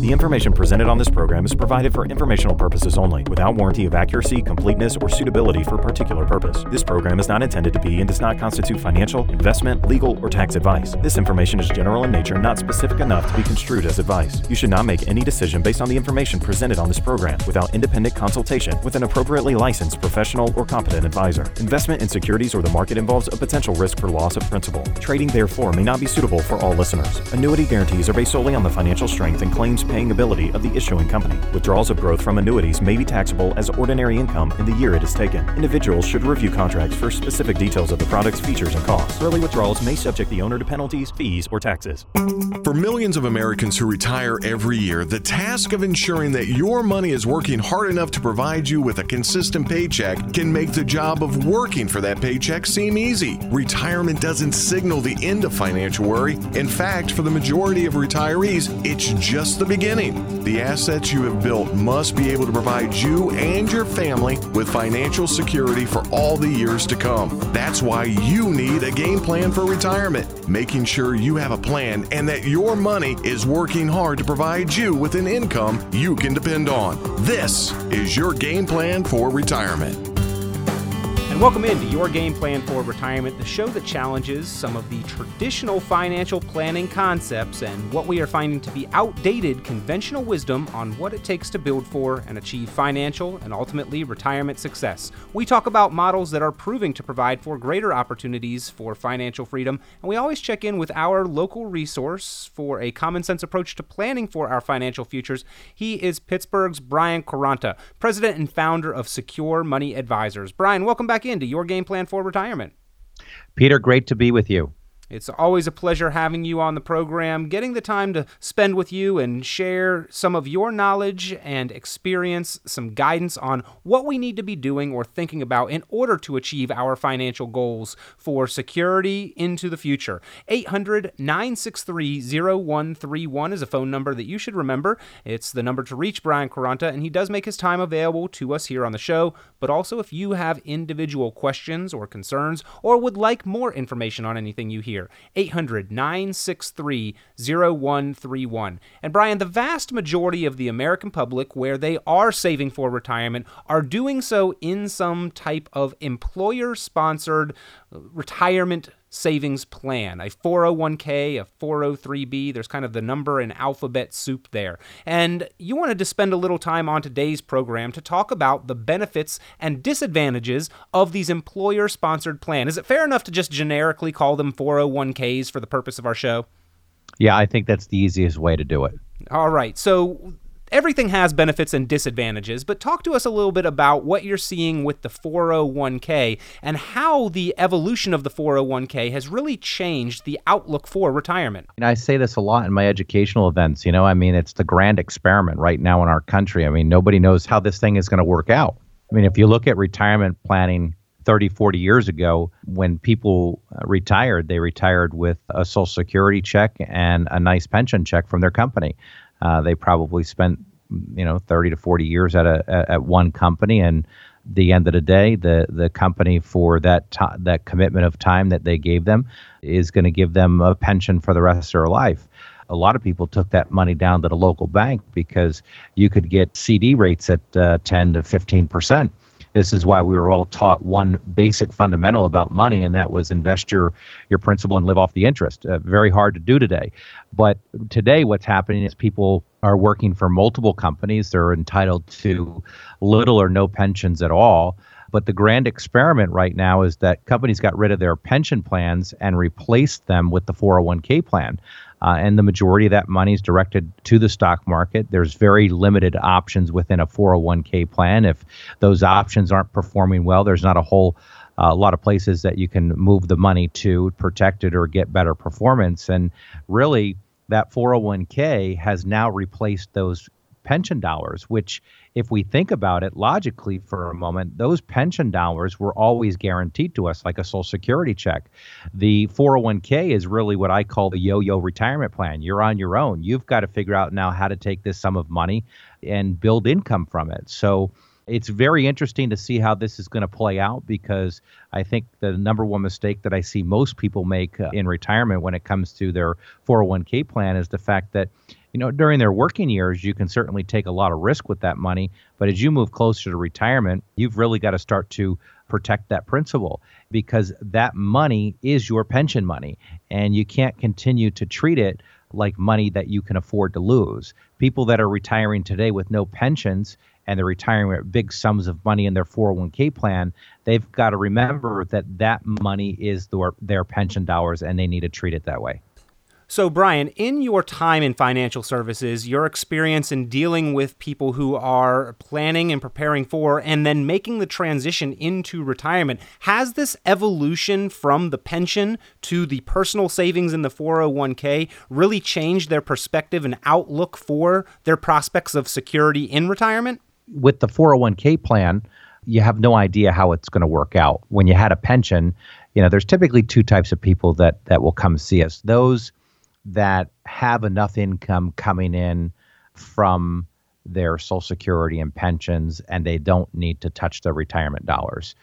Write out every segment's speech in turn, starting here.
The information presented on this program is provided for informational purposes only, without warranty of accuracy, completeness, or suitability for particular purpose. This program is not intended to be and does not constitute financial, investment, legal, or tax advice. This information is general in nature, not specific enough to be construed as advice. You should not make any decision based on the information presented on this program without independent consultation with an appropriately licensed professional or competent advisor. Investment in securities or the market involves a potential risk for loss of principal. Trading, therefore, may not be suitable for all listeners. Annuity guarantees are based solely on the financial strength and claims paying ability of the issuing company. Withdrawals of growth from annuities may be taxable as ordinary income in the year it is taken. Individuals should review contracts for specific details of the product's features and costs. Early withdrawals may subject the owner to penalties, fees, or taxes. For millions of Americans who retire every year, the task of ensuring that your money is working hard enough to provide you with a consistent paycheck can make the job of working for that paycheck seem easy. Retirement doesn't signal the end of financial worry. In fact, for the majority of retirees, it's just the beginning. The assets you have built must be able to provide you and your family with financial security for all the years to come. That's why you need a game plan for retirement, making sure you have a plan and that your money is working hard to provide you with an income you can depend on. This is your game plan for retirement. Welcome into Your Game Plan for Retirement, the show that challenges some of the traditional financial planning concepts and what we are finding to be outdated conventional wisdom on what it takes to build for and achieve financial and ultimately retirement success. We talk about models that are proving to provide for greater opportunities for financial freedom, and we always check in with our local resource for a common sense approach to planning for our financial futures. He is Pittsburgh's Brian Quaranta, president and founder of Secure Money Advisors. Brian, welcome back into your game plan for retirement. Peter, great to be with you. It's always a pleasure having you on the program, getting the time to spend with you and share some of your knowledge and experience, some guidance on what we need to be doing or thinking about in order to achieve our financial goals for security into the future. 800 963 0131 is a phone number that you should remember. It's the number to reach Brian Quaranta, and he does make his time available to us here on the show. But also, if you have individual questions or concerns or would like more information on anything you hear, here 800 963 0131. And Brian, the vast majority of the American public, where they are saving for retirement, are doing so in some type of employer sponsored retirement savings plan, a 401k, a 403b. There's kind of the number and alphabet soup there. And you wanted to spend a little time on today's program to talk about the benefits and disadvantages of these employer sponsored plan. Is it fair enough to just generically call them 401ks for the purpose of our show? Yeah, I think that's the easiest way to do it. All right. So everything has benefits and disadvantages, but talk to us a little bit about what you're seeing with the 401k and how the evolution of the 401k has really changed the outlook for retirement. And I say this a lot in my educational events. You know, I mean, it's the grand experiment right now in our country. I mean, nobody knows how this thing is going to work out. I mean, if you look at retirement planning 30, 40 years ago, when people uh, retired, they retired with a Social Security check and a nice pension check from their company. Uh, they probably spent you know 30 to 40 years at a at one company. And the end of the day the the company for that that commitment of time that they gave them is going to give them a pension for the rest of their life. A lot of people took that money down to the local bank because you could get CD rates at uh, 10 to 15 percent this is why we were all taught one basic fundamental about money, and that was invest your your principal and live off the interest. Uh, very hard to do today, but today what's happening is people are working for multiple companies. They're entitled to little or no pensions at all. But the grand experiment right now is that companies got rid of their pension plans and replaced them with the 401k plan. Uh, and the majority of that money is directed to the stock market. There's very limited options within a 401k plan. If those options aren't performing well, there's not a whole uh, lot of places that you can move the money to protect it or get better performance. And really, that 401k has now replaced those pension dollars, which, if we think about it logically for a moment, those pension dollars were always guaranteed to us like a Social Security check. The 401k is really what I call the yo yo retirement plan. You're on your own. You've got to figure out now how to take this sum of money and build income from it. So, it's very interesting to see how this is going to play out because I think the number one mistake that I see most people make uh, in retirement when it comes to their 401k plan is the fact that you know, during their working years, you can certainly take a lot of risk with that money. But as you move closer to retirement, you've really got to start to protect that principle because that money is your pension money and you can't continue to treat it like money that you can afford to lose. People that are retiring today with no pensions and they're retiring with big sums of money in their 401k plan, they've got to remember that that money is their, their pension dollars and they need to treat it that way. So, Brian, in your time in financial services, your experience in dealing with people who are planning and preparing for and then making the transition into retirement, has this evolution from the pension to the personal savings in the 401k really changed their perspective and outlook for their prospects of security in retirement? With the 401k plan, you have no idea how it's going to work out. When you had a pension, you know, there's typically two types of people that that will come see us. Those that have enough income coming in from their social security and pensions and they don't need to touch their retirement dollars.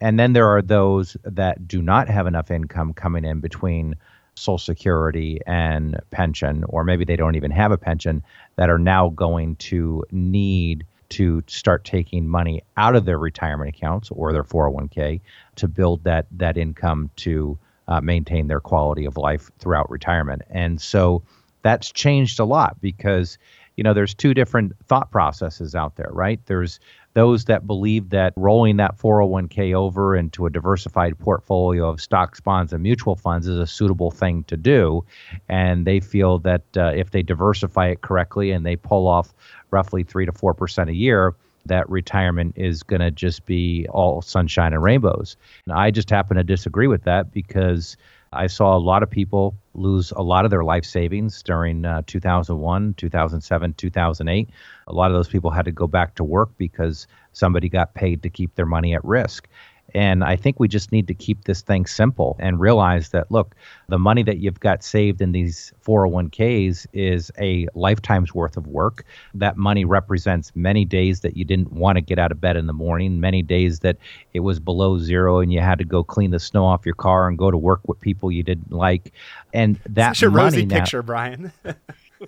And then there are those that do not have enough income coming in between social security and pension or maybe they don't even have a pension that are now going to need to start taking money out of their retirement accounts or their 401k to build that that income to uh, maintain their quality of life throughout retirement. And so that's changed a lot because you know there's two different thought processes out there, right? There's those that believe that rolling that 401k over into a diversified portfolio of stocks, bonds, and mutual funds is a suitable thing to do. And they feel that uh, if they diversify it correctly and they pull off roughly 3 to 4% a year, that retirement is going to just be all sunshine and rainbows. And I just happen to disagree with that because I saw a lot of people lose a lot of their life savings during uh, 2001, 2007, 2008. A lot of those people had to go back to work because somebody got paid to keep their money at risk. And I think we just need to keep this thing simple and realize that, look, the money that you've got saved in these 401ks is a lifetime's worth of work. That money represents many days that you didn't want to get out of bed in the morning, many days that it was below zero and you had to go clean the snow off your car and go to work with people you didn't like. And that's a rosy now, picture, Brian.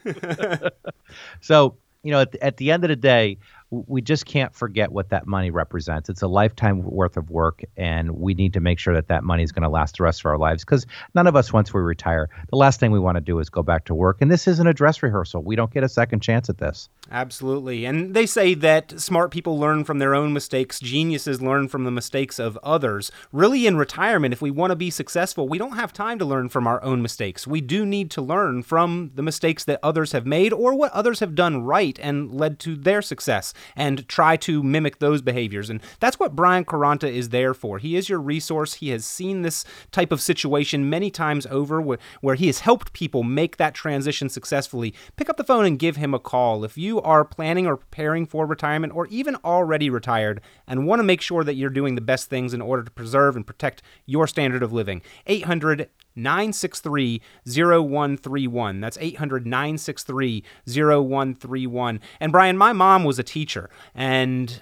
so, you know, at, at the end of the day, we just can't forget what that money represents. It's a lifetime worth of work, and we need to make sure that that money is going to last the rest of our lives. Because none of us, once we retire, the last thing we want to do is go back to work. And this isn't a dress rehearsal. We don't get a second chance at this. Absolutely. And they say that smart people learn from their own mistakes, geniuses learn from the mistakes of others. Really, in retirement, if we want to be successful, we don't have time to learn from our own mistakes. We do need to learn from the mistakes that others have made or what others have done right and led to their success and try to mimic those behaviors. And that's what Brian Quaranta is there for. He is your resource. He has seen this type of situation many times over where, where he has helped people make that transition successfully. Pick up the phone and give him a call. If you are planning or preparing for retirement or even already retired and want to make sure that you're doing the best things in order to preserve and protect your standard of living, 800 963 0131. That's 800 963 0131. And Brian, my mom was a teacher, and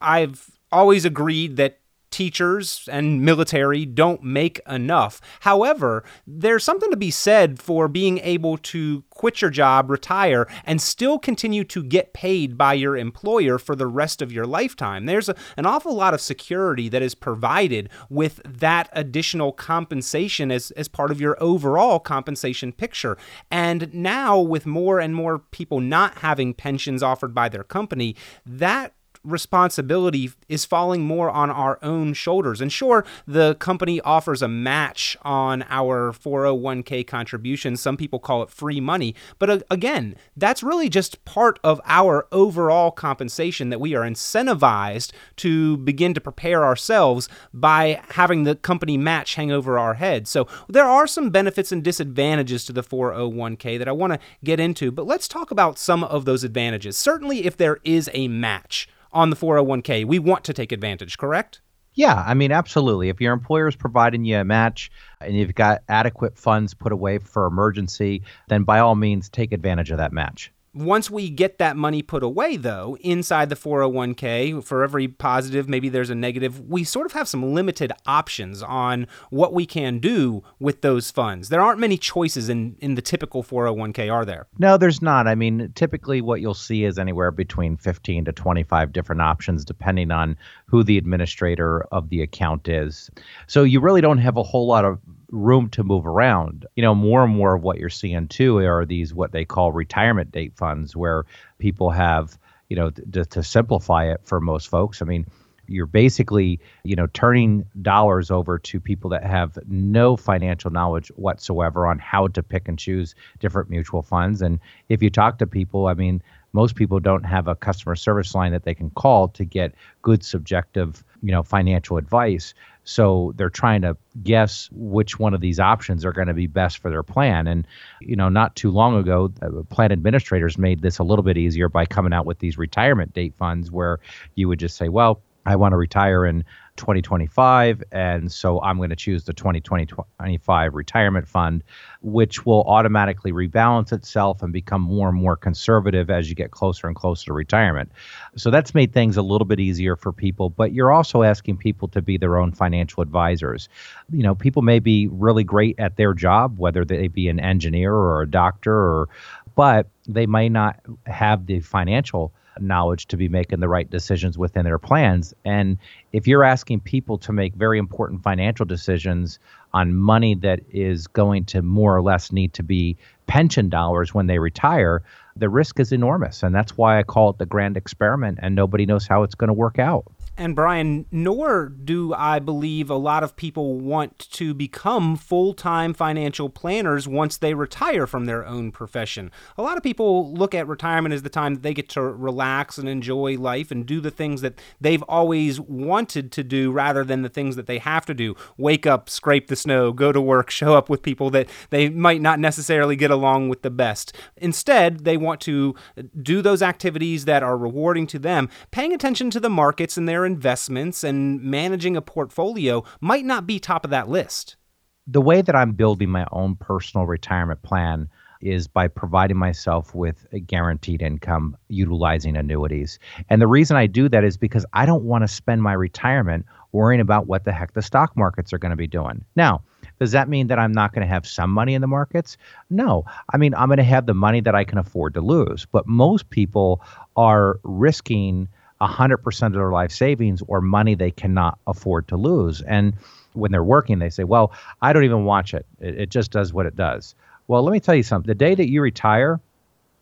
I've always agreed that teachers and military don't make enough. However, there's something to be said for being able to quit your job, retire, and still continue to get paid by your employer for the rest of your lifetime. There's a, an awful lot of security that is provided with that additional compensation as, as part of your overall compensation picture. And now, with more and more people not having pensions offered by their company, that responsibility is falling more on our own shoulders. And sure, the company offers a match on our 401k contributions. Some people call it free money. But uh, again, that's really just part of our overall compensation that we are incentivized to begin to prepare ourselves by having the company match hang over our heads. So there are some benefits and disadvantages to the 401k that I want to get into, but let's talk about some of those advantages. Certainly, if there is a match on the 401k. We want to take advantage, correct? Yeah, I mean, absolutely. If your employer is providing you a match and you've got adequate funds put away for emergency, then by all means take advantage of that match. Once we get that money put away, though, inside the 401k, for every positive, maybe there's a negative, we sort of have some limited options on what we can do with those funds. There aren't many choices in, in the typical 401k, are there? No, there's not. I mean, typically what you'll see is anywhere between 15 to 25 different options, depending on who the administrator of the account is. So you really don't have a whole lot of room to move around. You know, more and more of what you're seeing too are these what they call retirement date funds, where people have, you know, to, to simplify it for most folks. I mean, you're basically, you know, turning dollars over to people that have no financial knowledge whatsoever on how to pick and choose different mutual funds. And if you talk to people, I mean, most people don't have a customer service line that they can call to get good subjective, you know, financial advice. So they're trying to guess which one of these options are going to be best for their plan. And, you know, not too long ago, uh, plan administrators made this a little bit easier by coming out with these retirement date funds where you would just say, well, I want to retire in 2025. And so I'm going to choose the 2025 retirement fund, which will automatically rebalance itself and become more and more conservative as you get closer and closer to retirement. So that's made things a little bit easier for people, but you're also asking people to be their own financial advisors. You know, people may be really great at their job, whether they be an engineer or a doctor or but they may not have the financial knowledge to be making the right decisions within their plans. And if you're asking people to make very important financial decisions on money that is going to more or less need to be pension dollars when they retire, the risk is enormous. And that's why I call it the grand experiment, and nobody knows how it's going to work out. And Brian, nor do I believe a lot of people want to become full time financial planners once they retire from their own profession. A lot of people look at retirement as the time that they get to relax and enjoy life and do the things that they've always wanted to do rather than the things that they have to do. Wake up, scrape the snow, go to work, show up with people that they might not necessarily get along with the best. Instead, they want to do those activities that are rewarding to them, paying attention to the markets and their investments and managing a portfolio might not be top of that list. The way that I'm building my own personal retirement plan is by providing myself with a guaranteed income utilizing annuities. And the reason I do that is because I don't want to spend my retirement worrying about what the heck the stock markets are going to be doing. Now, does that mean that I'm not going to have some money in the markets? No. I mean, I'm going to have the money that I can afford to lose. But most people are risking 100% of their life savings or money they cannot afford to lose. And when they're working, they say, well, I don't even watch it. it. It just does what it does. Well, let me tell you something. The day that you retire,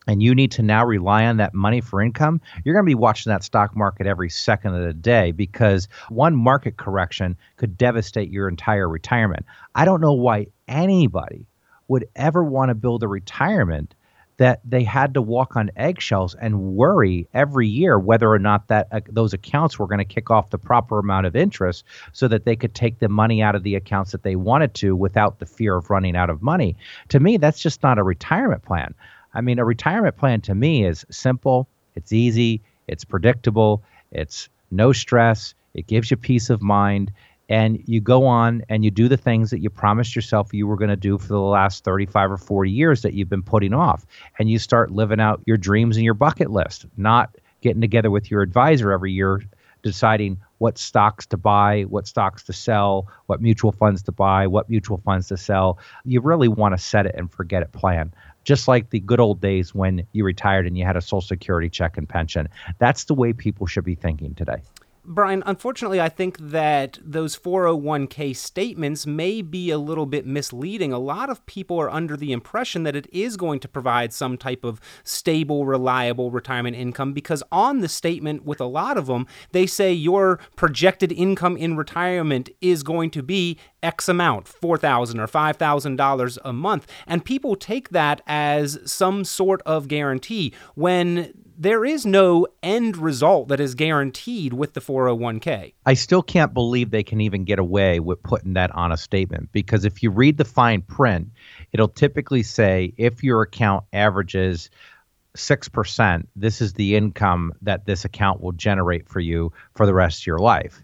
and you need to now rely on that money for income, you're going to be watching that stock market every second of the day because one market correction could devastate your entire retirement. I don't know why anybody would ever want to build a retirement that they had to walk on eggshells and worry every year whether or not that uh, those accounts were going to kick off the proper amount of interest so that they could take the money out of the accounts that they wanted to without the fear of running out of money. To me, that's just not a retirement plan. I mean, a retirement plan to me is simple, it's easy, it's predictable, it's no stress, it gives you peace of mind, and you go on and you do the things that you promised yourself you were going to do for the last 35 or 40 years that you've been putting off. And you start living out your dreams and your bucket list not getting together with your advisor every year deciding what stocks to buy what stocks to sell what mutual funds to buy what mutual funds to sell. You really want to set it and forget it plan. Just like the good old days when you retired and you had a social security check and pension. That's the way people should be thinking today Brian, unfortunately, I think that those 401k statements may be a little bit misleading. A lot of people are under the impression that it is going to provide some type of stable, reliable retirement income because on the statement with a lot of them, they say your projected income in retirement is going to be X amount, 4,000 or $5,000 a month. And people take that as some sort of guarantee when there is no end result that is guaranteed with the 401k. I still can't believe they can even get away with putting that on a statement because if you read the fine print, it'll typically say if your account averages 6%, this is the income that this account will generate for you for the rest of your life.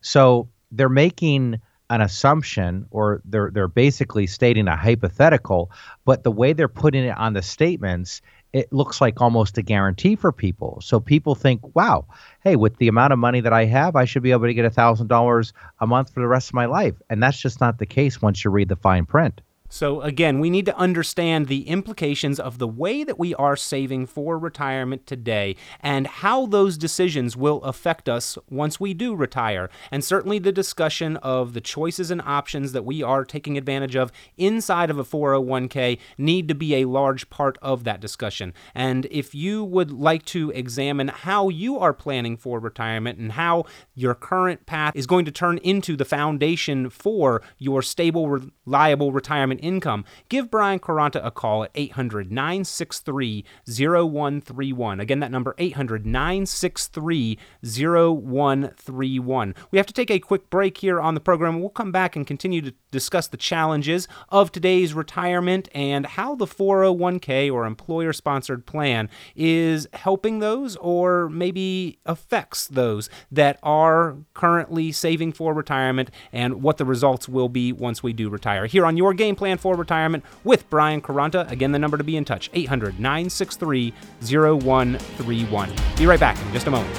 So they're making an assumption or they're they're basically stating a hypothetical, but the way they're putting it on the statements it looks like almost a guarantee for people. So people think, wow, hey, with the amount of money that I have, I should be able to get $1,000 a month for the rest of my life. And that's just not the case once you read the fine print. So, again, we need to understand the implications of the way that we are saving for retirement today and how those decisions will affect us once we do retire. And certainly the discussion of the choices and options that we are taking advantage of inside of a 401k need to be a large part of that discussion. And if you would like to examine how you are planning for retirement and how your current path is going to turn into the foundation for your stable, reliable retirement income, give Brian Quaranta a call at 800 963 0131. Again, that number 800 963 0131. We have to take a quick break here on the program. We'll come back and continue to discuss the challenges of today's retirement and how the 401k or employer sponsored plan is helping those or maybe affects those that are currently saving for retirement and what the results will be once we do retire. Here on Your Game Plan plan for retirement with Brian Quaranta. Again, the number to be in touch 800 963 0131. Be right back in just a moment.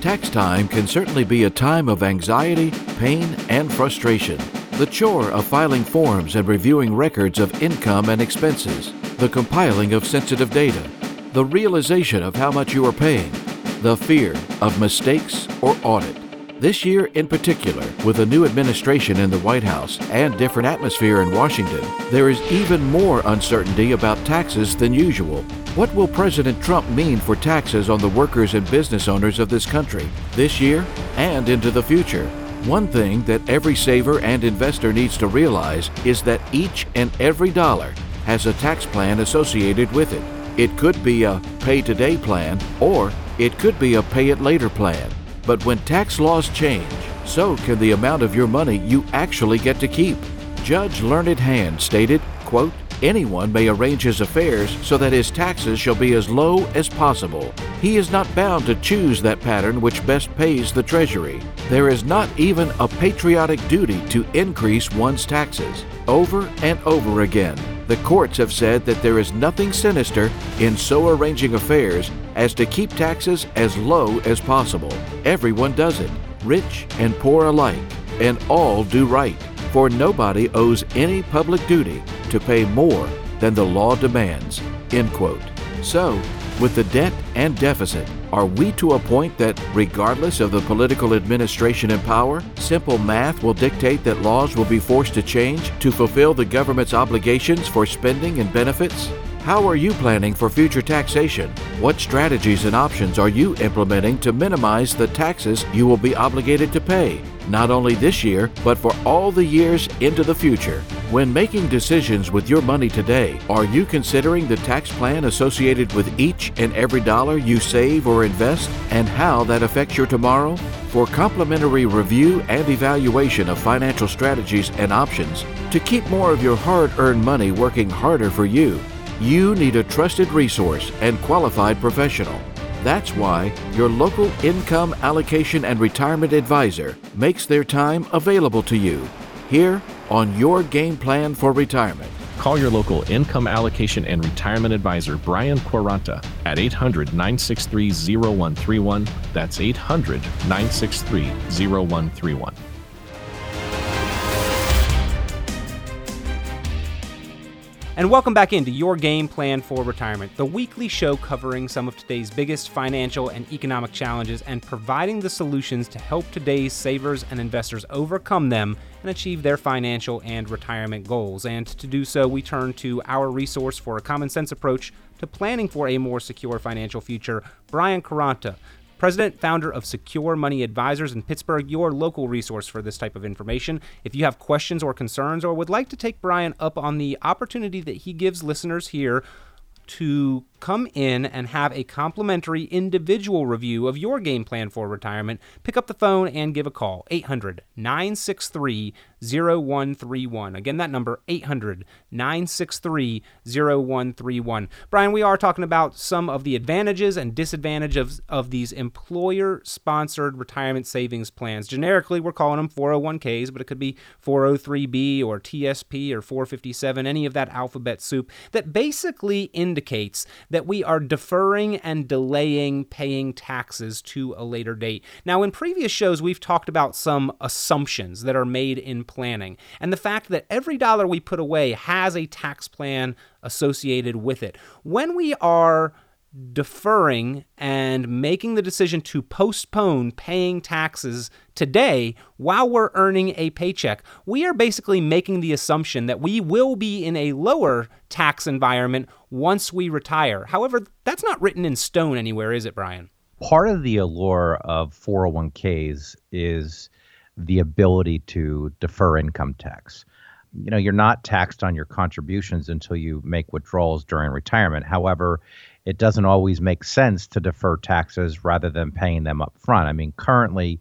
Tax time can certainly be a time of anxiety, pain, and frustration. The chore of filing forms and reviewing records of income and expenses, the compiling of sensitive data, the realization of how much you are paying, the fear of mistakes or audit. This year in particular, with a new administration in the White House and different atmosphere in Washington, there is even more uncertainty about taxes than usual. What will President Trump mean for taxes on the workers and business owners of this country this year and into the future? One thing that every saver and investor needs to realize is that each and every dollar has a tax plan associated with it. It could be a pay today plan or it could be a pay it later plan. But when tax laws change, so can the amount of your money you actually get to keep. Judge Learned Hand stated, quote, Anyone may arrange his affairs so that his taxes shall be as low as possible. He is not bound to choose that pattern which best pays the Treasury. There is not even a patriotic duty to increase one's taxes. Over and over again, the courts have said that there is nothing sinister in so arranging affairs as to keep taxes as low as possible. Everyone does it, rich and poor alike, and all do right, for nobody owes any public duty to pay more than the law demands. End quote. So, with the debt and deficit, are we to a point that, regardless of the political administration in power, simple math will dictate that laws will be forced to change to fulfill the government's obligations for spending and benefits? How are you planning for future taxation? What strategies and options are you implementing to minimize the taxes you will be obligated to pay, not only this year, but for all the years into the future? When making decisions with your money today, are you considering the tax plan associated with each and every dollar you save or invest and how that affects your tomorrow? For complimentary review and evaluation of financial strategies and options to keep more of your hard earned money working harder for you, you need a trusted resource and qualified professional. That's why your local income allocation and retirement advisor makes their time available to you here on your game plan for retirement. Call your local income allocation and retirement advisor, Brian Quaranta, at 800 963 0131. That's 800 963 0131. And welcome back into Your Game Plan for Retirement, the weekly show covering some of today's biggest financial and economic challenges and providing the solutions to help today's savers and investors overcome them and achieve their financial and retirement goals. And to do so, we turn to our resource for a common sense approach to planning for a more secure financial future, Brian Quaranta. President, founder of Secure Money Advisors in Pittsburgh, your local resource for this type of information. If you have questions or concerns or would like to take Brian up on the opportunity that he gives listeners here to come in and have a complimentary individual review of your game plan for retirement, pick up the phone and give a call 800 963 0131. Again, that number 800 963 0131. Brian, we are talking about some of the advantages and disadvantages of, of these employer sponsored retirement savings plans. Generically, we're calling them 401ks, but it could be 403b or TSP or 457, any of that alphabet soup that basically indicates that we are deferring and delaying paying taxes to a later date. Now, in previous shows, we've talked about some assumptions that are made in planning, and the fact that every dollar we put away has a tax plan associated with it. When we are deferring and making the decision to postpone paying taxes today while we're earning a paycheck, we are basically making the assumption that we will be in a lower tax environment once we retire. However, that's not written in stone anywhere, is it, Brian? Part of the allure of 401ks is the ability to defer income tax. You know, you're not taxed on your contributions until you make withdrawals during retirement. However, it doesn't always make sense to defer taxes rather than paying them up front. I mean, currently,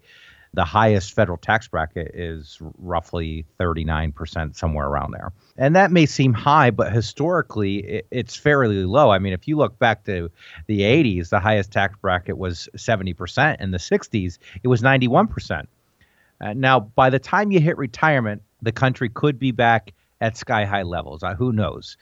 the highest federal tax bracket is roughly 39%, somewhere around there. And that may seem high, but historically, it's fairly low. I mean, if you look back to the 80s, the highest tax bracket was 70%. In the 60s, it was 91%. Uh, now, by the time you hit retirement, the country could be back at sky high levels. Uh, who knows?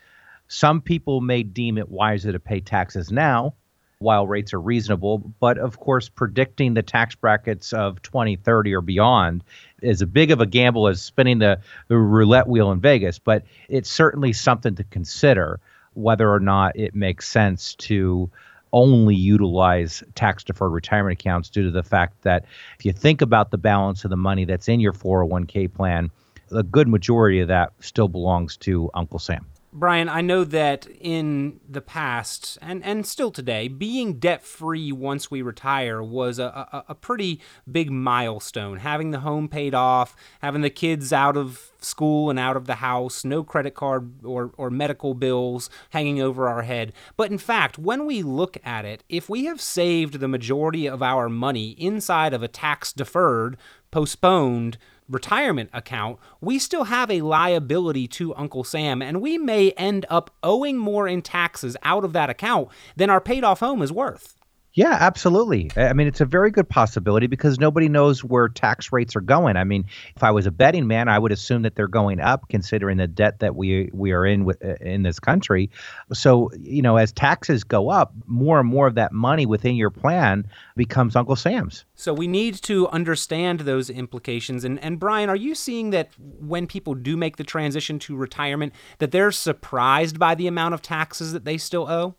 Some people may deem it wiser to pay taxes now while rates are reasonable. But of course, predicting the tax brackets of 2030 or beyond is a big of a gamble as spinning the, the roulette wheel in Vegas. But it's certainly something to consider whether or not it makes sense to only utilize tax deferred retirement accounts due to the fact that if you think about the balance of the money that's in your 401k plan, a good majority of that still belongs to Uncle Sam. Brian, I know that in the past and, and still today, being debt free once we retire was a, a, a, pretty big milestone. Having the home paid off, having the kids out of school and out of the house, no credit card or, or medical bills hanging over our head. But in fact, when we look at it, if we have saved the majority of our money inside of a tax deferred, postponed, retirement account, we still have a liability to Uncle Sam, and we may end up owing more in taxes out of that account than our paid off home is worth. Yeah, absolutely. I mean, it's a very good possibility because nobody knows where tax rates are going. I mean, if I was a betting man, I would assume that they're going up, considering the debt that we we are in with, uh, in this country. So, you know, as taxes go up, more and more of that money within your plan becomes Uncle Sam's. So we need to understand those implications. And and Brian, are you seeing that when people do make the transition to retirement, that they're surprised by the amount of taxes that they still owe?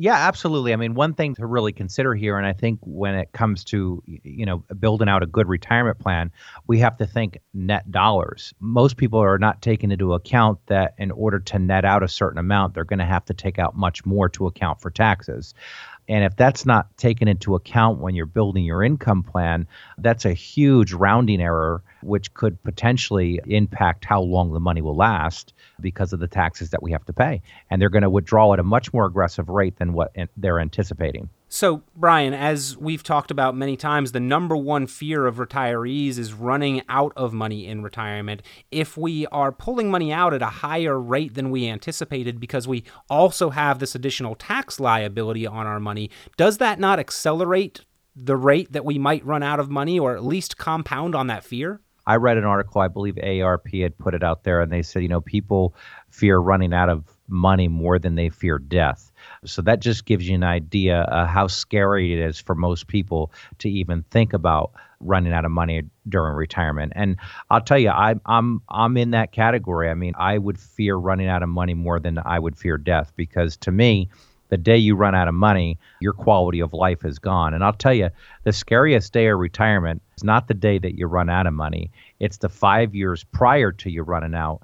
Yeah, absolutely. I mean, one thing to really consider here, and I think when it comes to you know building out a good retirement plan, we have to think net dollars. Most people are not taking into account that in order to net out a certain amount, they're going to have to take out much more to account for taxes. And if that's not taken into account when you're building your income plan, that's a huge rounding error, which could potentially impact how long the money will last because of the taxes that we have to pay. And they're going to withdraw at a much more aggressive rate than what they're anticipating. So, Brian, as we've talked about many times, the number one fear of retirees is running out of money in retirement. If we are pulling money out at a higher rate than we anticipated because we also have this additional tax liability on our money, does that not accelerate the rate that we might run out of money or at least compound on that fear? I read an article, I believe ARP had put it out there, and they said, you know, people fear running out of money more than they fear death. So that just gives you an idea of how scary it is for most people to even think about running out of money during retirement. And I'll tell you, I, I'm I'm in that category. I mean, I would fear running out of money more than I would fear death because to me, the day you run out of money, your quality of life is gone. And I'll tell you, the scariest day of retirement is not the day that you run out of money. It's the five years prior to you running out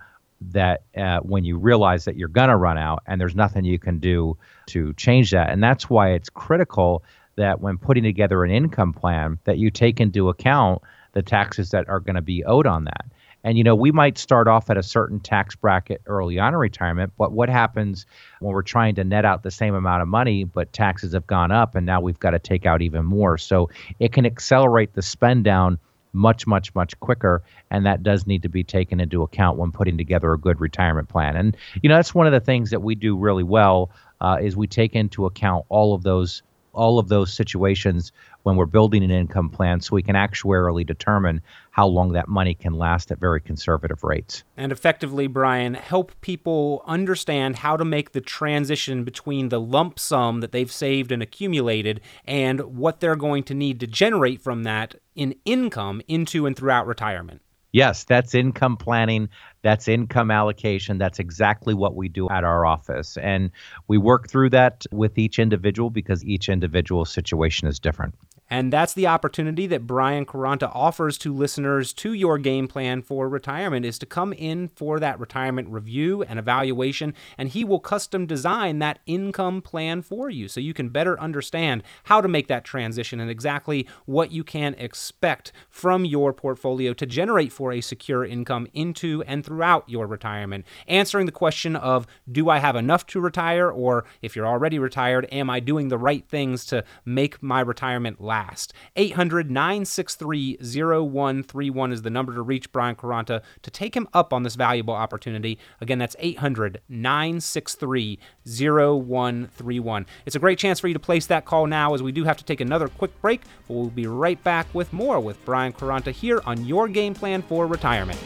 that uh, when you realize that you're going to run out and there's nothing you can do to change that and that's why it's critical that when putting together an income plan that you take into account the taxes that are going to be owed on that and you know we might start off at a certain tax bracket early on in retirement but what happens when we're trying to net out the same amount of money but taxes have gone up and now we've got to take out even more so it can accelerate the spend down much, much, much quicker. And that does need to be taken into account when putting together a good retirement plan. And, you know, that's one of the things that we do really well uh, is we take into account all of those all of those situations when we're building an income plan so we can actuarially determine how long that money can last at very conservative rates. And effectively, Brian, help people understand how to make the transition between the lump sum that they've saved and accumulated and what they're going to need to generate from that in income into and throughout retirement. Yes, that's income planning. That's income allocation. That's exactly what we do at our office. And we work through that with each individual because each individual situation is different. And that's the opportunity that Brian Quaranta offers to listeners to your game plan for retirement is to come in for that retirement review and evaluation and he will custom design that income plan for you so you can better understand how to make that transition and exactly what you can expect from your portfolio to generate for a secure income into and throughout your retirement. Answering the question of do I have enough to retire or if you're already retired, am I doing the right things to make my retirement last? last. 800 963 0131 is the number to reach Brian Quaranta to take him up on this valuable opportunity. Again, that's 800 963 0131. It's a great chance for you to place that call now as we do have to take another quick break, but we'll be right back with more with Brian Quaranta here on Your Game Plan for Retirement.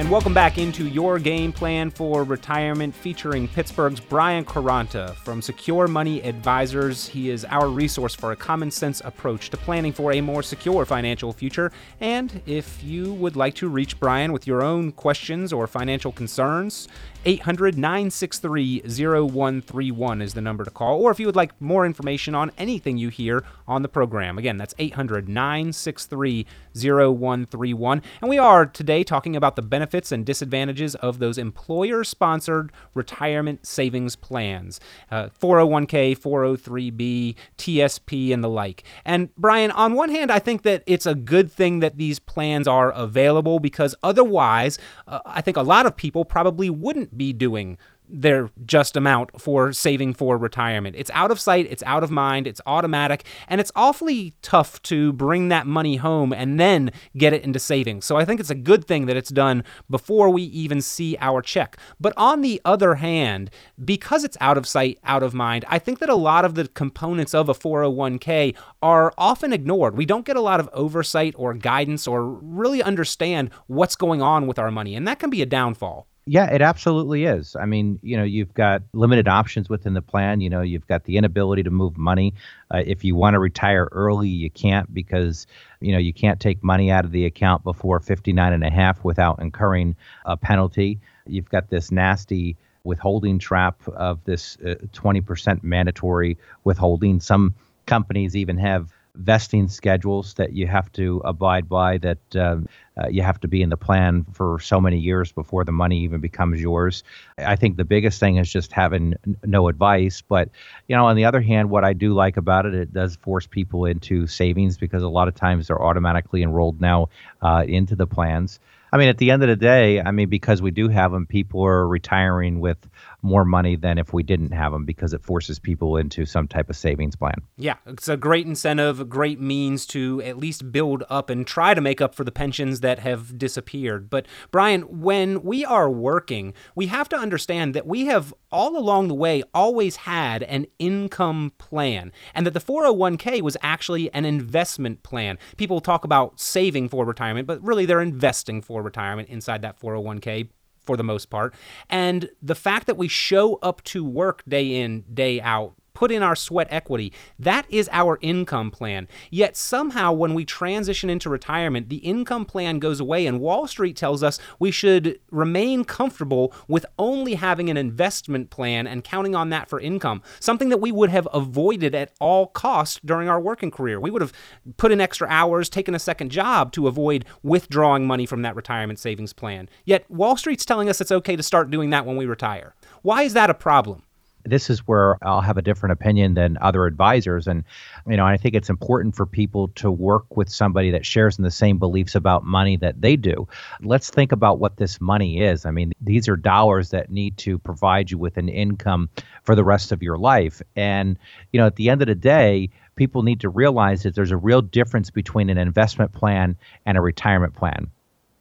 And welcome back into your game plan for retirement featuring Pittsburgh's Brian Quaranta from Secure Money Advisors. He is our resource for a common sense approach to planning for a more secure financial future. And if you would like to reach Brian with your own questions or financial concerns, 800 963 0131 is the number to call. Or if you would like more information on anything you hear on the program, again, that's 800 963 0131. And we are today talking about the benefits and disadvantages of those employer sponsored retirement savings plans uh, 401k, 403b, TSP, and the like. And Brian, on one hand, I think that it's a good thing that these plans are available because otherwise, uh, I think a lot of people probably wouldn't be doing their just amount for saving for retirement. It's out of sight, it's out of mind, it's automatic, and it's awfully tough to bring that money home and then get it into savings. So I think it's a good thing that it's done before we even see our check. But on the other hand, because it's out of sight, out of mind, I think that a lot of the components of a 401k are often ignored. We don't get a lot of oversight or guidance or really understand what's going on with our money, and that can be a downfall. Yeah, it absolutely is. I mean, you know, you've got limited options within the plan. You know, you've got the inability to move money. Uh, if you want to retire early, you can't because, you know, you can't take money out of the account before 59 and a half without incurring a penalty. You've got this nasty withholding trap of this uh, 20% mandatory withholding. Some companies even have vesting schedules that you have to abide by that um, uh, you have to be in the plan for so many years before the money even becomes yours. I think the biggest thing is just having n- no advice but you know on the other hand what i do like about it it does force people into savings because a lot of times they're automatically enrolled now uh, into the plans. I mean, at the end of the day, I mean, because we do have them, people are retiring with more money than if we didn't have them because it forces people into some type of savings plan. Yeah, it's a great incentive, a great means to at least build up and try to make up for the pensions that have disappeared. But, Brian, when we are working, we have to understand that we have all along the way always had an income plan and that the 401k was actually an investment plan. People talk about saving for retirement, but really they're investing for retirement inside that 401k for the most part. And the fact that we show up to work day in, day out, put in our sweat equity. That is our income plan. Yet somehow, when we transition into retirement, the income plan goes away, and Wall Street tells us we should remain comfortable with only having an investment plan and counting on that for income, something that we would have avoided at all costs during our working career. We would have put in extra hours, taken a second job to avoid withdrawing money from that retirement savings plan. Yet Wall Street's telling us it's okay to start doing that when we retire. Why is that a problem? This is where I'll have a different opinion than other advisors. And, you know, I think it's important for people to work with somebody that shares in the same beliefs about money that they do. Let's think about what this money is. I mean, these are dollars that need to provide you with an income for the rest of your life. And, you know, at the end of the day, people need to realize that there's a real difference between an investment plan and a retirement plan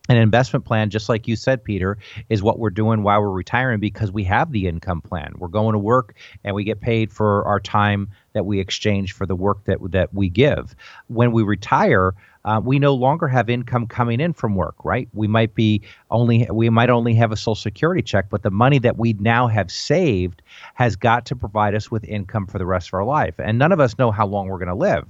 an investment plan, just like you said, Peter, is what we're doing while we're retiring because we have the income plan. We're going to work and we get paid for our time that we exchange for the work that that we give. When we retire, uh, we no longer have income coming in from work, right? We might be only we might only have a social security check, but the money that we now have saved has got to provide us with income for the rest of our life. And none of us know how long we're going to live.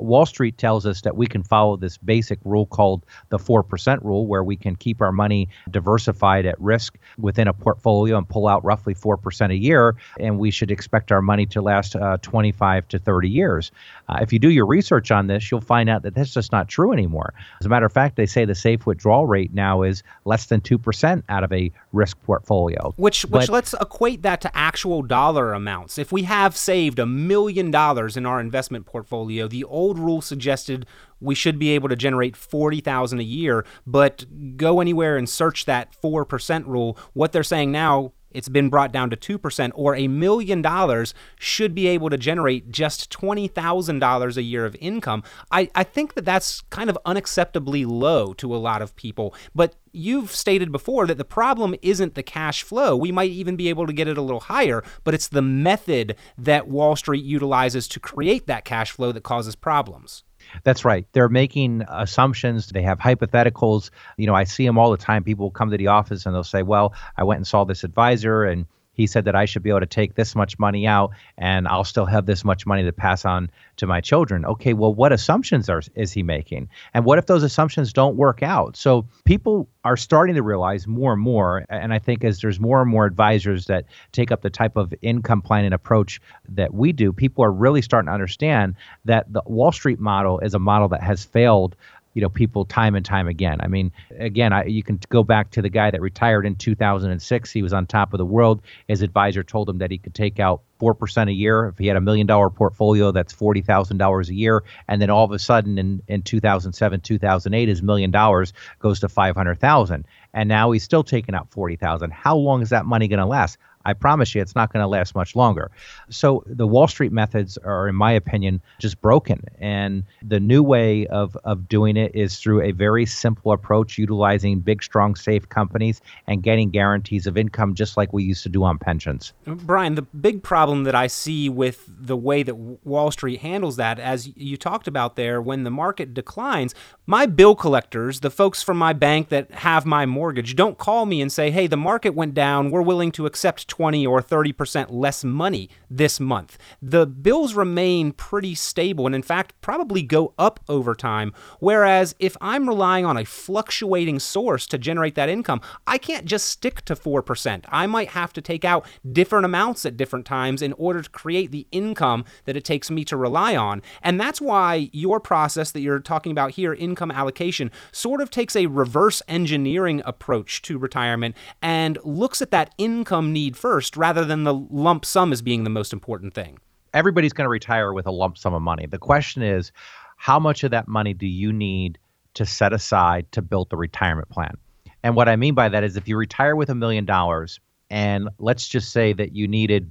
Wall Street tells us that we can follow this basic rule called the 4% rule, where we can keep our money diversified at risk within a portfolio and pull out roughly 4% a year. And we should expect our money to last uh, 25 to 30 years. Uh, if you do your research on this, you'll find out that that's just not true anymore. As a matter of fact, they say the safe withdrawal rate now is less than 2% out of a risk portfolio. Which, which but, let's equate that to actual dollar amounts. If we have saved a million dollars in our investment portfolio, the old rule suggested we should be able to generate 40,000 a year, but go anywhere and search that 4% rule. What they're saying now it's been brought down to 2%, or a million dollars should be able to generate just $20,000 a year of income. I, I think that that's kind of unacceptably low to a lot of people. But you've stated before that the problem isn't the cash flow. We might even be able to get it a little higher, but it's the method that Wall Street utilizes to create that cash flow that causes problems. That's right. They're making assumptions. They have hypotheticals. You know, I see them all the time. People come to the office and they'll say, "Well, I went and saw this advisor and he said that I should be able to take this much money out and I'll still have this much money to pass on to my children. Okay, well, what assumptions are is he making? And what if those assumptions don't work out? So people are starting to realize more and more, and I think as there's more and more advisors that take up the type of income planning approach that we do, people are really starting to understand that the Wall Street model is a model that has failed you know people time and time again. I mean, again, I, you can go back to the guy that retired in 2006. He was on top of the world. His advisor told him that he could take out four percent a year if he had a million dollar portfolio. That's forty thousand dollars a year, and then all of a sudden in in 2007, 2008, his million dollars goes to 500,000, and now he's still taking out 40,000. How long is that money going to last? I promise you, it's not going to last much longer. So the Wall Street methods are, in my opinion, just broken. And the new way of, of doing it is through a very simple approach, utilizing big, strong, safe companies and getting guarantees of income, just like we used to do on pensions. Brian, the big problem that I see with the way that Wall Street handles that, as you talked about there, when the market declines, my bill collectors, the folks from my bank that have my mortgage, don't call me and say, hey, the market went down. We're willing to accept 20 or 30% less money this month. The bills remain pretty stable and, in fact, probably go up over time. Whereas if I'm relying on a fluctuating source to generate that income, I can't just stick to 4%. I might have to take out different amounts at different times in order to create the income that it takes me to rely on. And that's why your process that you're talking about here, income allocation, sort of takes a reverse engineering approach to retirement and looks at that income need first rather than the lump sum as being the most important thing. Everybody's going to retire with a lump sum of money. The question is, how much of that money do you need to set aside to build the retirement plan? And what I mean by that is if you retire with a million dollars, and let's just say that you needed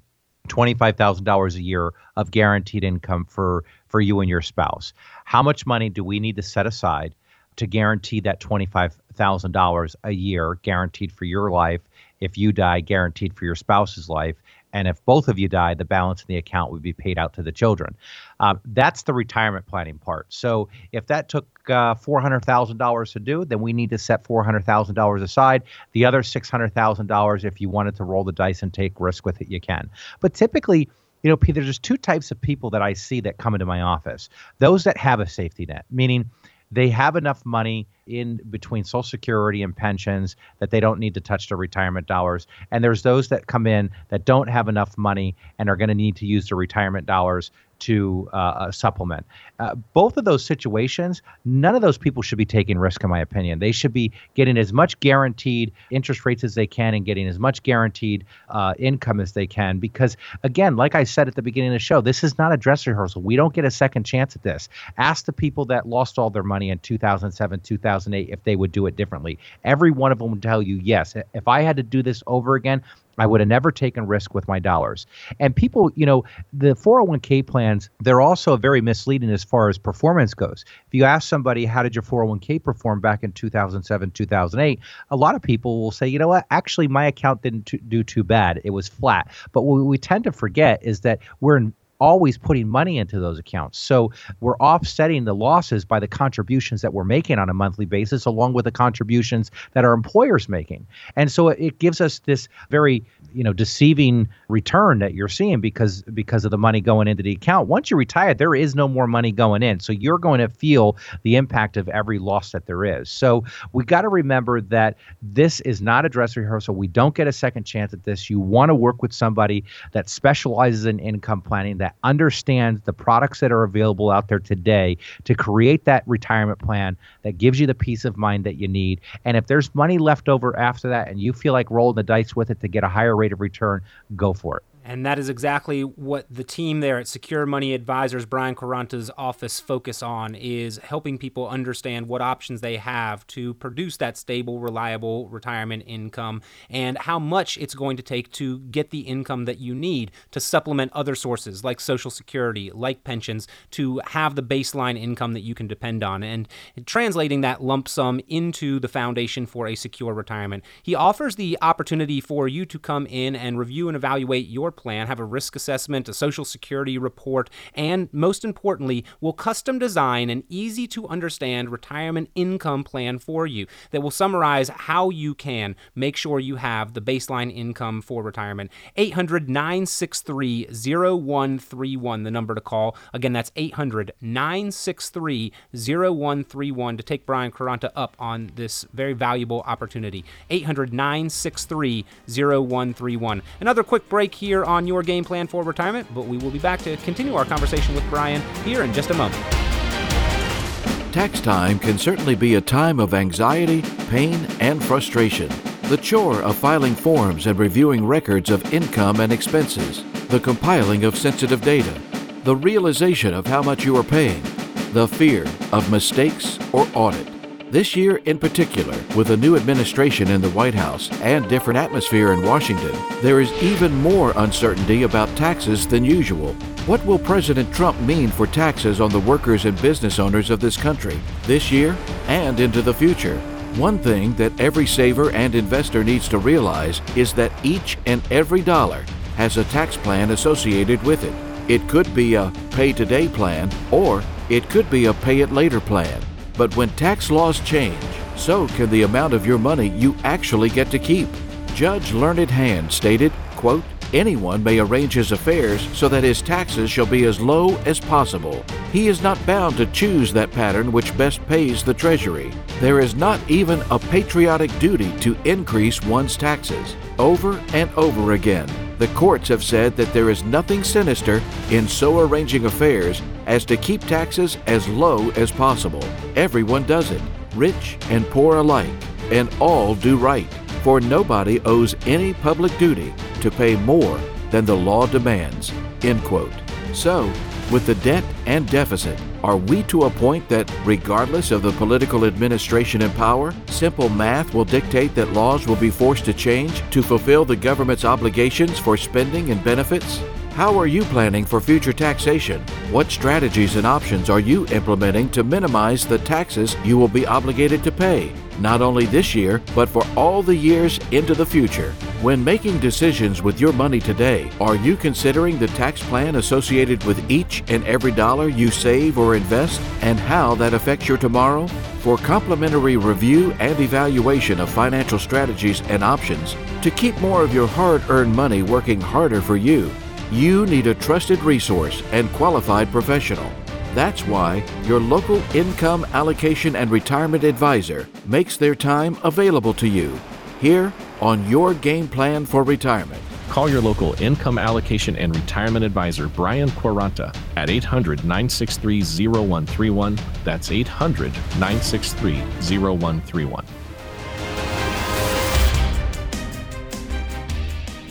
$25,000 a year of guaranteed income for, for you and your spouse, how much money do we need to set aside to guarantee that $25,000 a year guaranteed for your life if you die, guaranteed for your spouse's life. And if both of you die, the balance in the account would be paid out to the children. Um, that's the retirement planning part. So if that took uh, $400,000 to do, then we need to set $400,000 aside. The other $600,000, if you wanted to roll the dice and take risk with it, you can. But typically, you know, Peter, there's two types of people that I see that come into my office. Those that have a safety net, meaning they have enough money in between Social Security and pensions that they don't need to touch their retirement dollars. And there's those that come in that don't have enough money and are going to need to use their retirement dollars to uh, supplement. Uh, both of those situations, none of those people should be taking risk, in my opinion. They should be getting as much guaranteed interest rates as they can and getting as much guaranteed uh, income as they can. Because, again, like I said at the beginning of the show, this is not a dress rehearsal. We don't get a second chance at this. Ask the people that lost all their money in 2007, 2008 if they would do it differently. Every one of them would tell you, yes, if I had to do this over again, I would have never taken risk with my dollars. And people, you know, the 401k plans, they're also very misleading as far as performance goes. If you ask somebody, how did your 401k perform back in 2007, 2008, a lot of people will say, you know what, actually, my account didn't do too bad. It was flat. But what we tend to forget is that we're in, always putting money into those accounts. So we're offsetting the losses by the contributions that we're making on a monthly basis, along with the contributions that our employers making. And so it gives us this very you know deceiving return that you're seeing because because of the money going into the account. Once you retire there is no more money going in. So you're going to feel the impact of every loss that there is. So we got to remember that this is not a dress rehearsal. We don't get a second chance at this. You want to work with somebody that specializes in income planning that understands the products that are available out there today to create that retirement plan that gives you the peace of mind that you need and if there's money left over after that and you feel like rolling the dice with it to get a higher rate of return, go for it. And that is exactly what the team there at Secure Money Advisors, Brian Quaranta's office, focus on is helping people understand what options they have to produce that stable, reliable retirement income and how much it's going to take to get the income that you need to supplement other sources like Social Security, like pensions, to have the baseline income that you can depend on and translating that lump sum into the foundation for a secure retirement. He offers the opportunity for you to come in and review and evaluate your plan, have a risk assessment, a social security report, and most importantly, will custom design an easy to understand retirement income plan for you that will summarize how you can make sure you have the baseline income for retirement. 800 963 0131, the number to call. Again, that's 800 963 0131 to take Brian Quaranta up on this very valuable opportunity. 800 963 0131. Another quick break here on your game plan for retirement, but we will be back to continue our conversation with Brian here in just a moment. Tax time can certainly be a time of anxiety, pain, and frustration. The chore of filing forms and reviewing records of income and expenses, the compiling of sensitive data, the realization of how much you are paying, the fear of mistakes or audit. This year in particular, with a new administration in the White House and different atmosphere in Washington, there is even more uncertainty about taxes than usual. What will President Trump mean for taxes on the workers and business owners of this country this year and into the future? One thing that every saver and investor needs to realize is that each and every dollar has a tax plan associated with it. It could be a pay today plan or it could be a pay it later plan. But when tax laws change, so can the amount of your money you actually get to keep. Judge Learned Hand stated, quote, Anyone may arrange his affairs so that his taxes shall be as low as possible. He is not bound to choose that pattern which best pays the Treasury. There is not even a patriotic duty to increase one's taxes. Over and over again, the courts have said that there is nothing sinister in so arranging affairs as to keep taxes as low as possible. Everyone does it, rich and poor alike, and all do right, for nobody owes any public duty to pay more than the law demands. End quote. So, with the debt and deficit, are we to a point that, regardless of the political administration in power, simple math will dictate that laws will be forced to change to fulfill the government's obligations for spending and benefits? How are you planning for future taxation? What strategies and options are you implementing to minimize the taxes you will be obligated to pay, not only this year, but for all the years into the future? When making decisions with your money today, are you considering the tax plan associated with each and every dollar you save or invest and how that affects your tomorrow? For complimentary review and evaluation of financial strategies and options to keep more of your hard earned money working harder for you, you need a trusted resource and qualified professional. That's why your local income allocation and retirement advisor makes their time available to you here on Your Game Plan for Retirement. Call your local income allocation and retirement advisor, Brian Quaranta, at 800 963 0131. That's 800 963 0131.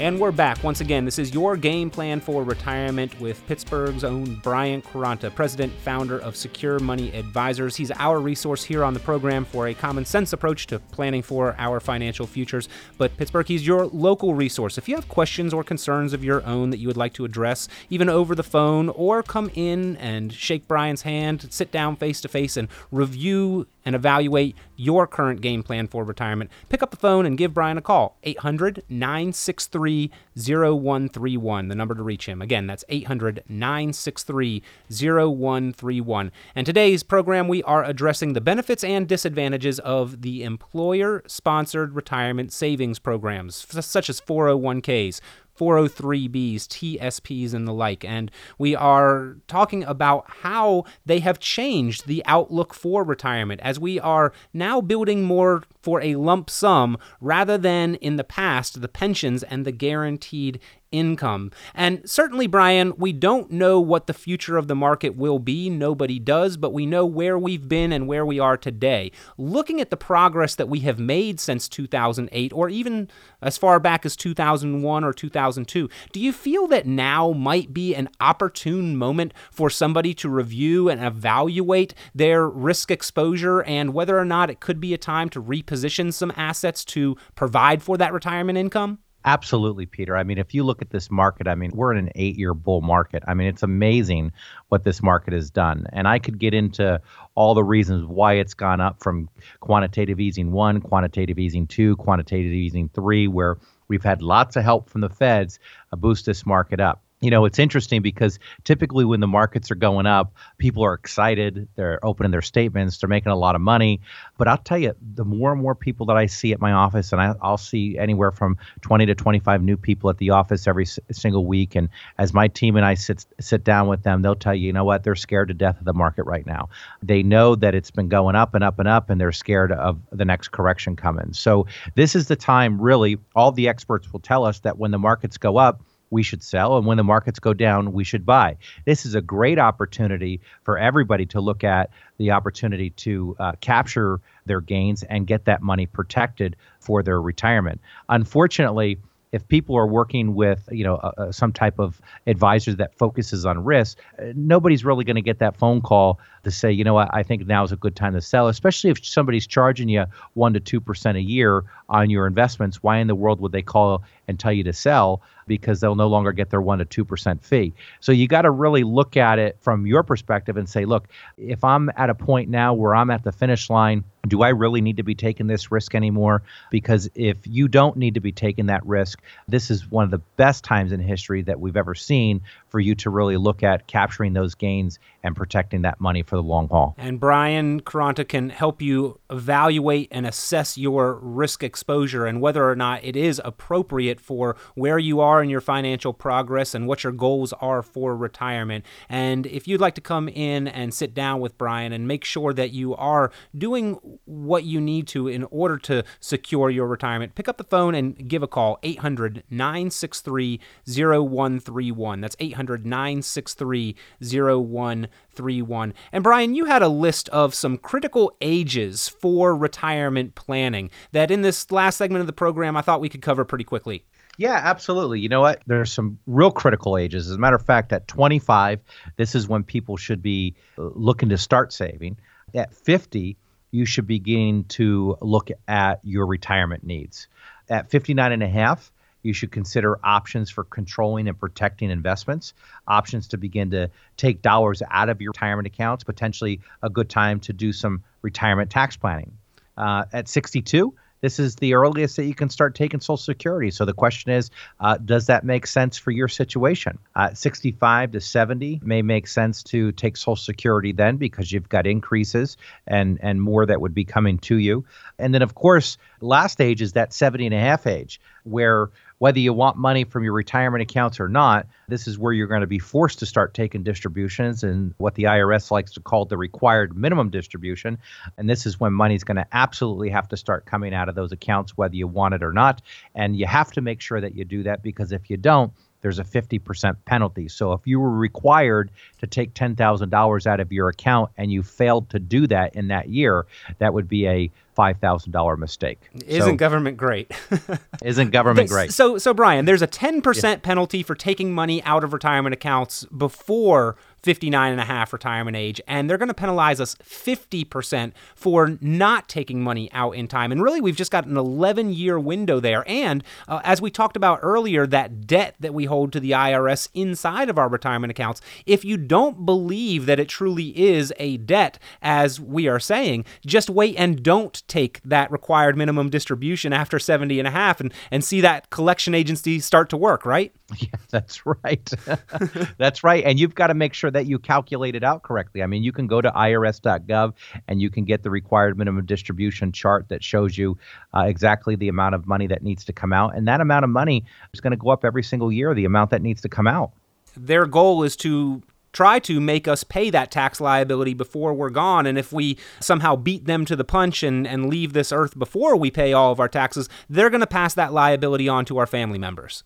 And we're back. Once again, this is your game plan for retirement with Pittsburgh's own Brian Quaranta, president, founder of Secure Money Advisors. He's our resource here on the program for a common sense approach to planning for our financial futures. But Pittsburgh, he's your local resource. If you have questions or concerns of your own that you would like to address, even over the phone, or come in and shake Brian's hand, sit down face to face and review and evaluate your current game plan for retirement, pick up the phone and give Brian a call. 800 963 0131, the number to reach him. Again, that's 800 963 0131. And today's program, we are addressing the benefits and disadvantages of the employer sponsored retirement savings programs, such as 401ks. 403Bs, TSPs, and the like. And we are talking about how they have changed the outlook for retirement as we are now building more for a lump sum rather than in the past the pensions and the guaranteed income. And certainly, Brian, we don't know what the future of the market will be. Nobody does, but we know where we've been and where we are today. Looking at the progress that we have made since 2008, or even as far back as 2001 or 2002, do you feel that now might be an opportune moment for somebody to review and evaluate their risk exposure and whether or not it could be a time to reposition some assets to provide for that retirement income? Absolutely, Peter. I mean, if you look at this market, I mean, we're in an eight year bull market. I mean, it's amazing what this market has done. And I could get into all the reasons why it's gone up from quantitative easing one, quantitative easing two, quantitative easing three, where we've had lots of help from the feds boost this market up you know, it's interesting because typically when the markets are going up, people are excited. They're opening their statements. They're making a lot of money. But I'll tell you, the more and more people that I see at my office, and I, will see anywhere from 20 to 25 new people at the office every s- single week. And as my team and I sit sit down with them, they'll tell you, you know what? They're scared to death of the market right now. They know that it's been going up and up and up, and they're scared of the next correction coming. So this is the time, really. All the experts will tell us that when the markets go up we should sell. And when the markets go down, we should buy. This is a great opportunity for everybody to look at the opportunity to uh, capture their gains and get that money protected for their retirement. Unfortunately, if people are working with you know uh, some type of advisor that focuses on risk, uh, nobody's really going to get that phone call to say, you know what, I think now is a good time to sell, especially if somebody's charging you one to two percent a year on your investments. Why in the world would they call and tell you to sell? Because they'll no longer get their one to two percent fee. So you got to really look at it from your perspective and say, look, if I'm at a point now where I'm at the finish line do I really need to be taking this risk anymore? Because if you don't need to be taking that risk, this is one of the best times in history that we've ever seen for you to really look at capturing those gains and protecting that money for the long haul. And Brian Quaranta can help you evaluate and assess your risk exposure and whether or not it is appropriate for where you are in your financial progress and what your goals are for retirement. And if you'd like to come in and sit down with Brian and make sure that you are doing what you need to in order to secure your retirement, pick up the phone and give a call 800 963 0131. That's 800 963 0131. And Brian, you had a list of some critical ages for retirement planning that in this last segment of the program I thought we could cover pretty quickly. Yeah, absolutely. You know what? There's some real critical ages. As a matter of fact, at 25, this is when people should be uh, looking to start saving. At 50, you should begin to look at your retirement needs. At 59 and a half, you should consider options for controlling and protecting investments, options to begin to take dollars out of your retirement accounts, potentially a good time to do some retirement tax planning. Uh, at 62, this is the earliest that you can start taking Social Security. So the question is, uh, does that make sense for your situation? Uh, 65 to 70 may make sense to take Social Security then because you've got increases and and more that would be coming to you. And then of course, last age is that 70 and a half age where whether you want money from your retirement accounts or not, this is where you're going to be forced to start taking distributions and what the IRS likes to call the required minimum distribution. And this is when money's going to absolutely have to start coming out of those accounts, whether you want it or not. And you have to make sure that you do that because if you don't, there's a 50% penalty. So if you were required to take $10,000 out of your account and you failed to do that in that year, that would be a $5,000 mistake. Isn't so, government great? isn't government great? So so Brian, there's a 10% yeah. penalty for taking money out of retirement accounts before 59 and a half retirement age, and they're going to penalize us 50% for not taking money out in time. And really, we've just got an 11 year window there. And uh, as we talked about earlier, that debt that we hold to the IRS inside of our retirement accounts, if you don't believe that it truly is a debt, as we are saying, just wait and don't take that required minimum distribution after 70 and a half and, and see that collection agency start to work, right? Yeah, that's right. that's right. And you've got to make sure that you calculate it out correctly. I mean, you can go to irs.gov and you can get the required minimum distribution chart that shows you uh, exactly the amount of money that needs to come out. And that amount of money is going to go up every single year, the amount that needs to come out. Their goal is to try to make us pay that tax liability before we're gone. And if we somehow beat them to the punch and, and leave this earth before we pay all of our taxes, they're going to pass that liability on to our family members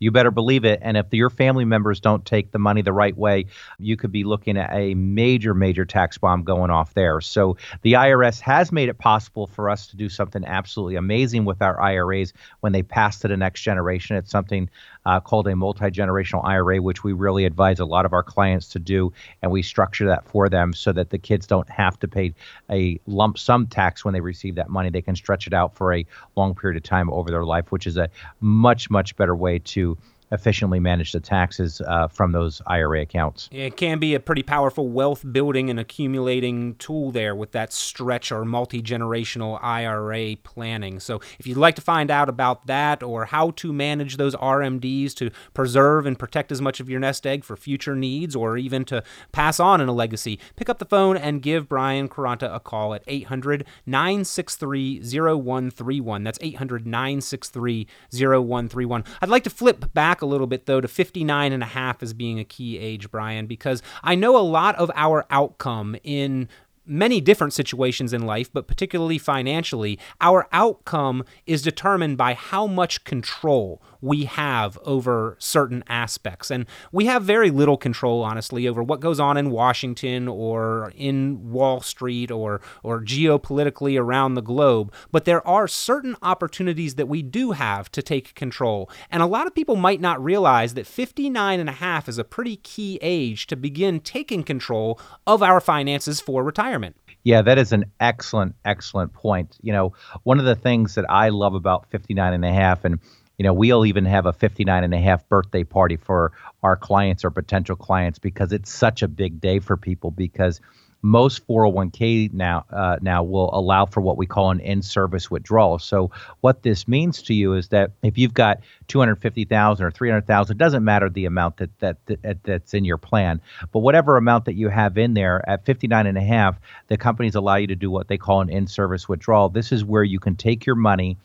you better believe it. And if your family members don't take the money the right way, you could be looking at a major, major tax bomb going off there. So the IRS has made it possible for us to do something absolutely amazing with our IRAs when they pass to the next generation. It's something uh, called a multi generational IRA, which we really advise a lot of our clients to do. And we structure that for them so that the kids don't have to pay a lump sum tax when they receive that money. They can stretch it out for a long period of time over their life, which is a much, much better way to to efficiently manage the taxes uh, from those IRA accounts. It can be a pretty powerful wealth building and accumulating tool there with that stretch or multi generational IRA planning. So, if you'd like to find out about that or how to manage those RMDs to preserve and protect as much of your nest egg for future needs or even to pass on in a legacy, pick up the phone and give Brian Quaranta a call at 800 963 0131. That's 800 963 0131. I'd like to flip back a little bit though to 59 and a half as being a key age, Brian, because I know a lot of our outcome in many different situations in life, but particularly financially, our outcome is determined by how much control we have over certain aspects. And we have very little control, honestly, over what goes on in Washington or in Wall Street or, or geopolitically around the globe. But there are certain opportunities that we do have to take control. And a lot of people might not realize that 59 and a half is a pretty key age to begin taking control of our finances for retirement. Yeah, that is an excellent, excellent point. You know, one of the things that I love about 59 and a half, and you know, we'll even have a 59 and a half birthday party for our clients or potential clients because it's such a big day for people because most 401k now uh, now will allow for what we call an in-service withdrawal. So what this means to you is that if you've got 250,000 or 300,000, it doesn't matter the amount that, that that that's in your plan, but whatever amount that you have in there at 59 and a half, the companies allow you to do what they call an in-service withdrawal. This is where you can take your money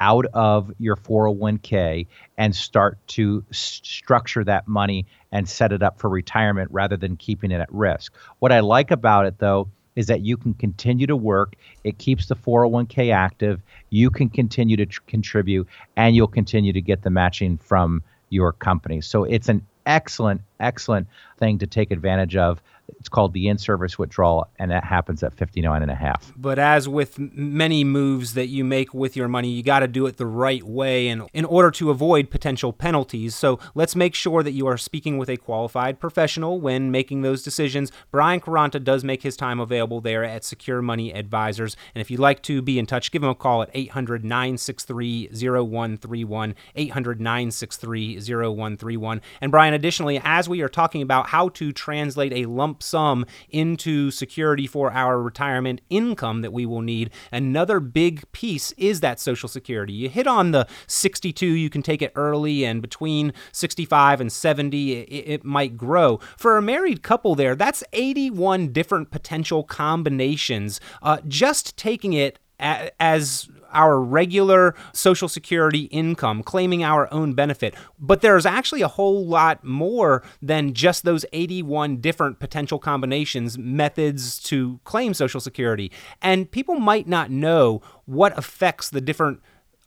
out of your 401k and start to s- structure that money and set it up for retirement rather than keeping it at risk. What I like about it though is that you can continue to work, it keeps the 401k active, you can continue to tr- contribute and you'll continue to get the matching from your company. So it's an excellent excellent thing to take advantage of it's called the in-service withdrawal, and that happens at 59 and a half. But as with many moves that you make with your money, you got to do it the right way and in order to avoid potential penalties. So let's make sure that you are speaking with a qualified professional when making those decisions. Brian Quaranta does make his time available there at Secure Money Advisors. And if you'd like to be in touch, give him a call at 800 963 0131. 800 963 0131. And Brian, additionally, as we are talking about how to translate a lump sum into security for our retirement income that we will need. Another big piece is that Social Security. You hit on the 62, you can take it early, and between 65 and 70, it, it might grow. For a married couple, there, that's 81 different potential combinations. Uh, just taking it as our regular Social Security income, claiming our own benefit. But there's actually a whole lot more than just those 81 different potential combinations, methods to claim Social Security. And people might not know what affects the different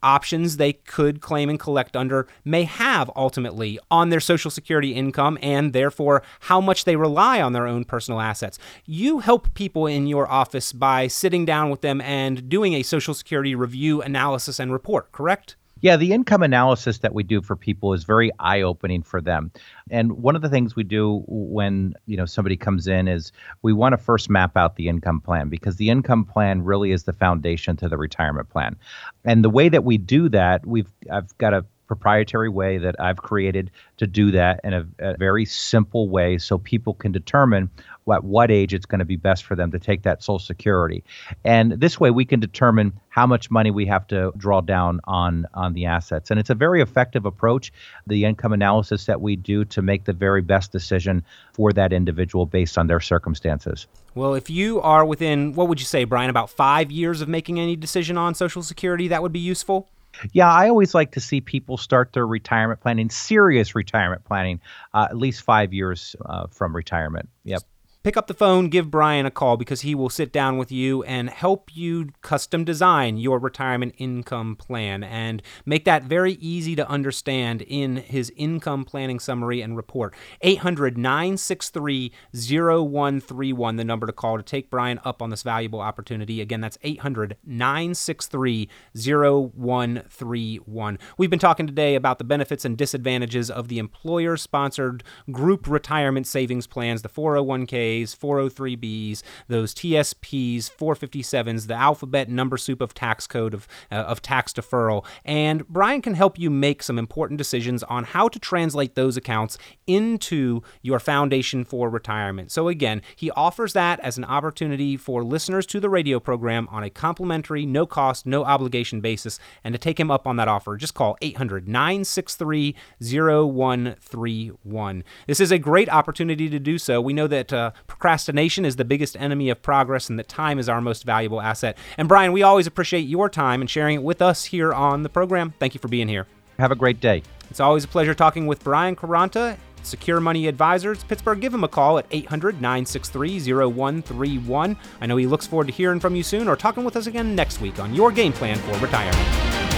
options they could claim and collect under may have ultimately on their Social Security income and therefore how much they rely on their own personal assets. You help people in your office by sitting down with them and doing a Social Security review, analysis, and report, correct? Yeah, the income analysis that we do for people is very eye-opening for them. And one of the things we do when, you know, somebody comes in is we want to first map out the income plan because the income plan really is the foundation to the retirement plan. And the way that we do that, we've I've got a proprietary way that I've created to do that in a, a very simple way so people can determine at what age it's going to be best for them to take that Social Security. And this way we can determine how much money we have to draw down on on the assets. And it's a very effective approach, the income analysis that we do to make the very best decision for that individual based on their circumstances. Well, if you are within, what would you say, Brian, about five years of making any decision on Social Security, that would be useful? Yeah, I always like to see people start their retirement planning, serious retirement planning, uh, at least five years uh, from retirement. Yep pick up the phone, give Brian a call because he will sit down with you and help you custom design your retirement income plan and make that very easy to understand in his income planning summary and report. 800 963 0131, the number to call to take Brian up on this valuable opportunity. Again, that's 800 963 0131. We've been talking today about the benefits and disadvantages of the employer sponsored group retirement savings plans, the 401k 403Bs, those TSPs, 457s, the alphabet number soup of tax code of, uh, of tax deferral. And Brian can help you make some important decisions on how to translate those accounts into your foundation for retirement. So, again, he offers that as an opportunity for listeners to the radio program on a complimentary, no cost, no obligation basis. And to take him up on that offer, just call 800 963 0131. This is a great opportunity to do so. We know that uh, procrastination is the biggest enemy of progress and that time is our most valuable asset. And Brian, we always appreciate your time and sharing it with us here on the program. Thank you for being here. Have a great day. It's always a pleasure talking with Brian Quaranta. Secure Money Advisors, Pittsburgh. Give him a call at 800 963 0131. I know he looks forward to hearing from you soon or talking with us again next week on your game plan for retirement.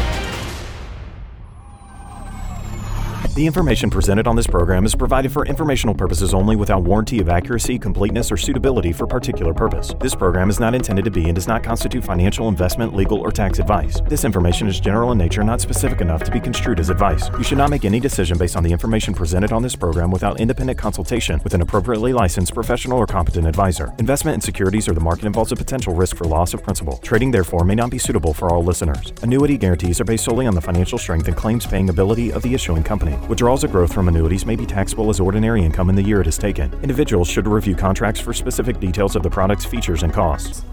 The information presented on this program is provided for informational purposes only without warranty of accuracy, completeness, or suitability for particular purpose. This program is not intended to be and does not constitute financial, investment, legal, or tax advice. This information is general in nature, not specific enough to be construed as advice. You should not make any decision based on the information presented on this program without independent consultation with an appropriately licensed professional or competent advisor. Investment in securities or the market involves a potential risk for loss of principal. Trading, therefore, may not be suitable for all listeners. Annuity guarantees are based solely on the financial strength and claims paying ability of the issuing company. Withdrawals of growth from annuities may be taxable as ordinary income in the year it is taken. Individuals should review contracts for specific details of the product's features and costs.